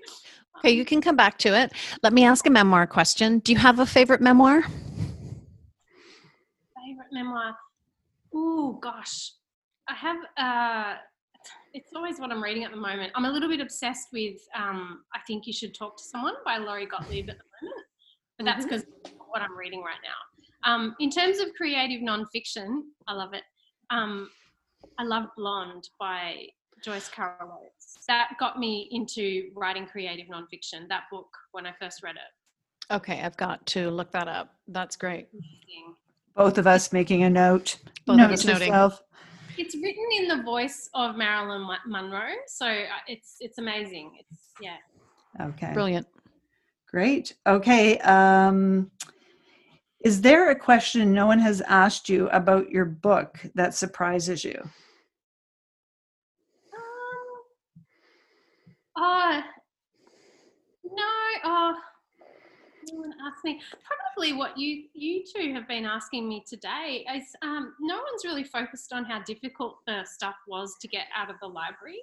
okay you can come back to it let me ask a memoir question do you have a favorite memoir favorite memoir. Oh gosh, I have. Uh, it's always what I'm reading at the moment. I'm a little bit obsessed with. Um, I think you should talk to someone by Lori Gottlieb at the moment, but that's because what I'm reading right now. Um, in terms of creative nonfiction, I love it. Um, I love Blonde by Joyce Carol Oates. That got me into writing creative nonfiction. That book when I first read it. okay i've got to look that up that's great Both of us making a note. Both of note us to noting. self. It's written in the voice of Marilyn Monroe, so uh, it's it's amazing. It's yeah. Okay. brilliant Great. Okay. Um, is there a question no one has asked you about your book that surprises you? Uh, no. Oh, no one asked me. Probably what you you two have been asking me today is um, no one's really focused on how difficult the stuff was to get out of the library,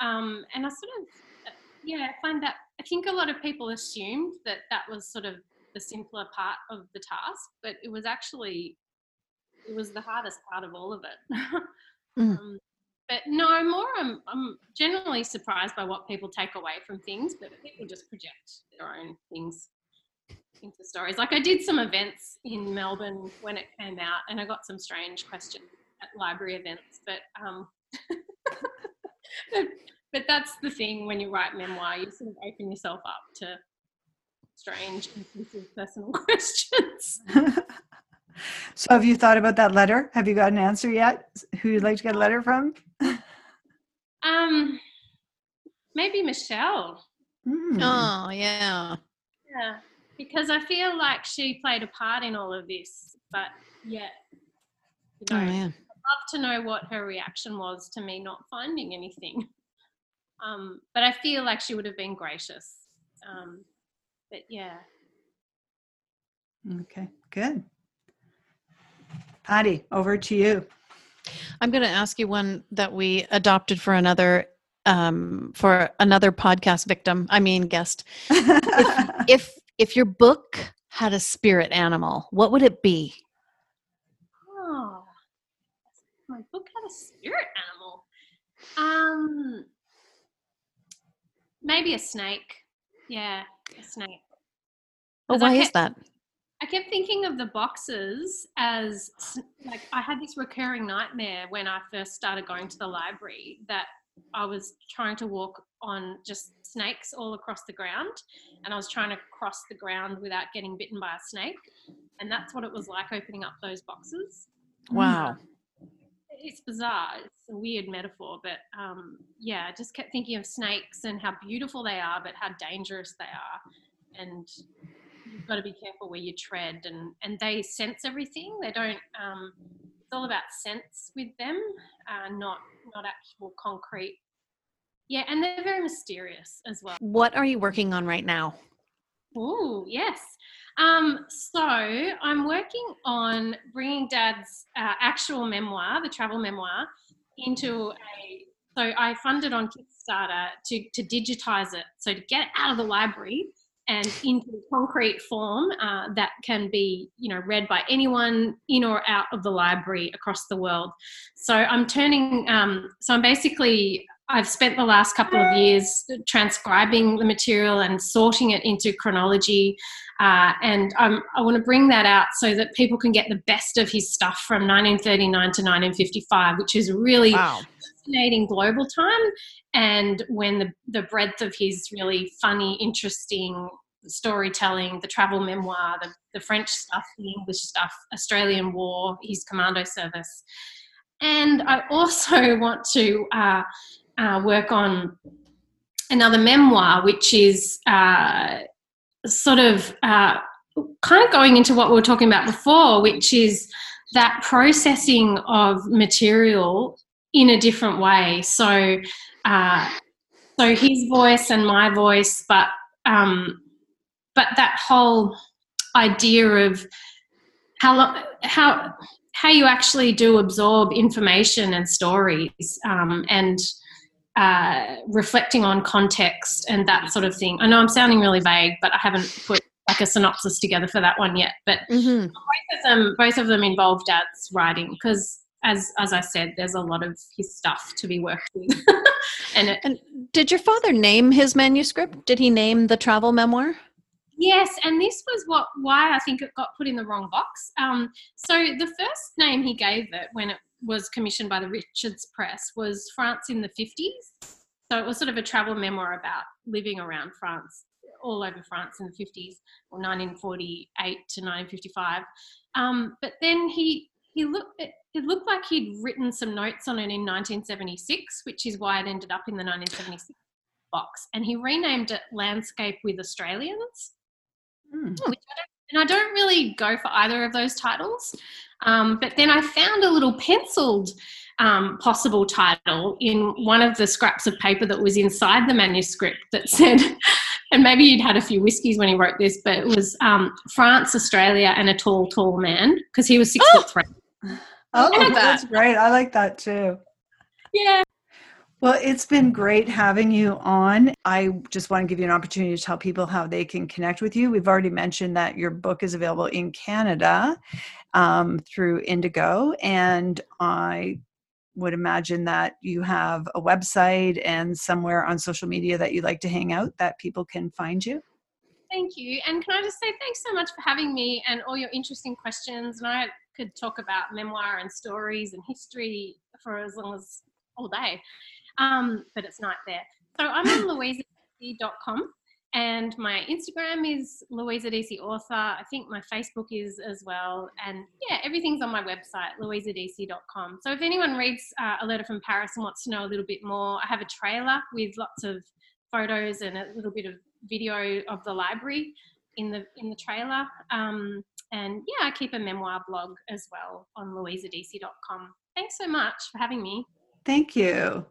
um, and I sort of uh, yeah find that I think a lot of people assumed that that was sort of the simpler part of the task, but it was actually it was the hardest part of all of it. [LAUGHS] Mm. um, but no, more I'm, I'm generally surprised by what people take away from things, but people just project their own things into stories. Like I did some events in Melbourne when it came out, and I got some strange questions at library events, but um, but, [LAUGHS] but that's the thing when you write memoir, you sort of open yourself up to strange, personal [LAUGHS] questions. [LAUGHS] so, have you thought about that letter? Have you got an answer yet? Who you'd like to get a letter from? [LAUGHS] Um, maybe Michelle. Mm. Oh, yeah. Yeah, because I feel like she played a part in all of this. But yeah, you Oh, know, man. love to know what her reaction was to me not finding anything. [LAUGHS] Um, but I feel like she would have been gracious. Um, but yeah, Okay, good. Patty, over to you. I'm going to ask you one that we adopted for another um for another podcast victim i mean guest [LAUGHS] if if your book had a spirit animal what would it be oh, my book had a spirit animal. Um, maybe a snake. Yeah, a snake. oh 'Cause I why is that I kept thinking of the boxes as like I had this recurring nightmare when I first started going to the library that I was trying to walk on just snakes all across the ground and I was trying to cross the ground without getting bitten by a snake. And that's what it was like opening up those boxes. wow It's bizarre. It's a weird metaphor, but um, yeah, I just kept thinking of snakes and how beautiful they are, but how dangerous they are. And you've got to be careful where you tread and and they sense everything they don't um it's all about sense with them uh not not actual concrete yeah and they're very mysterious as well what are you working on right now Oh, yes. Um, so I'm working on bringing Dad's uh, actual memoir, the travel memoir, into a. So I funded on Kickstarter to to digitize it, so to get it out of the library and into concrete form uh, that can be, you know, read by anyone in or out of the library across the world. So I'm turning. Um, so I'm basically I've spent the last couple of years transcribing the material and sorting it into chronology. Uh, and um, I want to bring that out so that people can get the best of his stuff from 1939 to 1955, which is really wow fascinating global time. And when the, the breadth of his really funny, interesting storytelling, the travel memoir, the, the French stuff, the English stuff, Australian War, his commando service. And I also [LAUGHS] want to uh, uh, work on another memoir, which is uh, sort of uh, kind of going into what we were talking about before, which is that processing of material in a different way. So, uh, so his voice and my voice, but um, but that whole idea of how how how you actually do absorb information and stories um, and uh, reflecting on context and that sort of thing. I know I'm sounding really vague, but I haven't put like a synopsis together for that one yet. But hmm both of them, both of them involve Dad's writing because, as as I said, there's a lot of his stuff to be worked with, [LAUGHS] and it, and did your father name his manuscript did he name the travel memoir Yes, and this was what why I think it got put in the wrong box. Um, so the first name he gave it when it was commissioned by the Richards Press was France in the fifties. So it was sort of a travel memoir about living around France, all over France in the fifties, or 1948 to 1955. Um, but then he he looked it, it looked like he'd written some notes on it in 1976, which is why it ended up in the 1976 box, and he renamed it Landscape with Australians which I don't, and I don't really go for either of those titles. Um, but then I found a little penciled um, possible title in one of the scraps of paper that was inside the manuscript that [LAUGHS] said, and maybe he'd had a few whiskies when he wrote this, but it was um, France, Australia, and a tall, tall man because he was six Oh! foot three. [LAUGHS] Oh, Look at that's that. great. I like that too. Yeah. Well, it's been great having you on. I just want to give you an opportunity to tell people how they can connect with you. We've already mentioned that your book is available in Canada um, through Indigo, and I would imagine that you have a website and somewhere on social media that you like to hang out that people can find you. Thank you. And can I just say thanks so much for having me and all your interesting questions. And I could talk about memoir and stories and history for as long as all day. Um, but it's night there. So I'm on [LAUGHS] louisadc.com And my Instagram is Louisa DC Author. I think my Facebook is as well. And yeah, everything's on my website, louisadc.com. So if anyone reads uh, A Letter from Paris and wants to know a little bit more, I have a trailer with lots of photos and a little bit of video of the library in the in the trailer. Um, and yeah, I keep a memoir blog as well on louisadc.com. Thanks so much for having me. Thank you.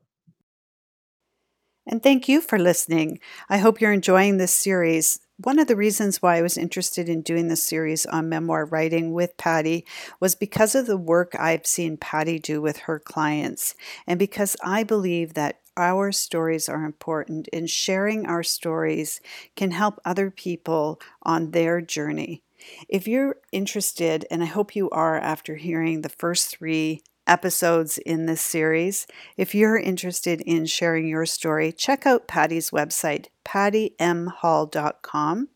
And thank you for listening. I hope you're enjoying this series. One of the reasons why I was interested in doing this series on memoir writing with Patty was because of the work I've seen Patty do with her clients, and because I believe that our stories are important and sharing our stories can help other people on their journey. If you're interested, and I hope you are after hearing the first three episodes in this series, if you're interested in sharing your story, check out Patty's website, pattymhall.com.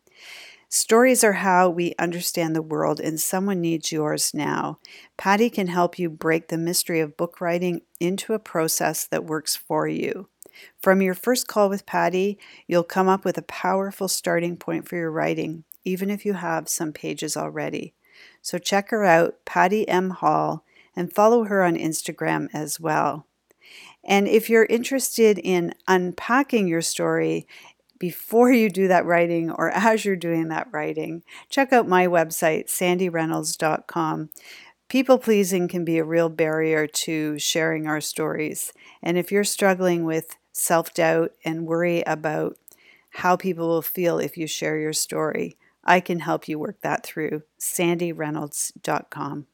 Stories are how we understand the world, and someone needs yours now. Patty can help you break the mystery of book writing into a process that works for you. From your first call with Patty, you'll come up with a powerful starting point for your writing, even if you have some pages already. So check her out, Patty M. Hall, and follow her on Instagram as well. And if you're interested in unpacking your story before you do that writing or as you're doing that writing, check out my website, sandyreynolds.com. People pleasing can be a real barrier to sharing our stories. And if you're struggling with self doubt and worry about how people will feel if you share your story, I can help you work that through. sandyreynolds.com.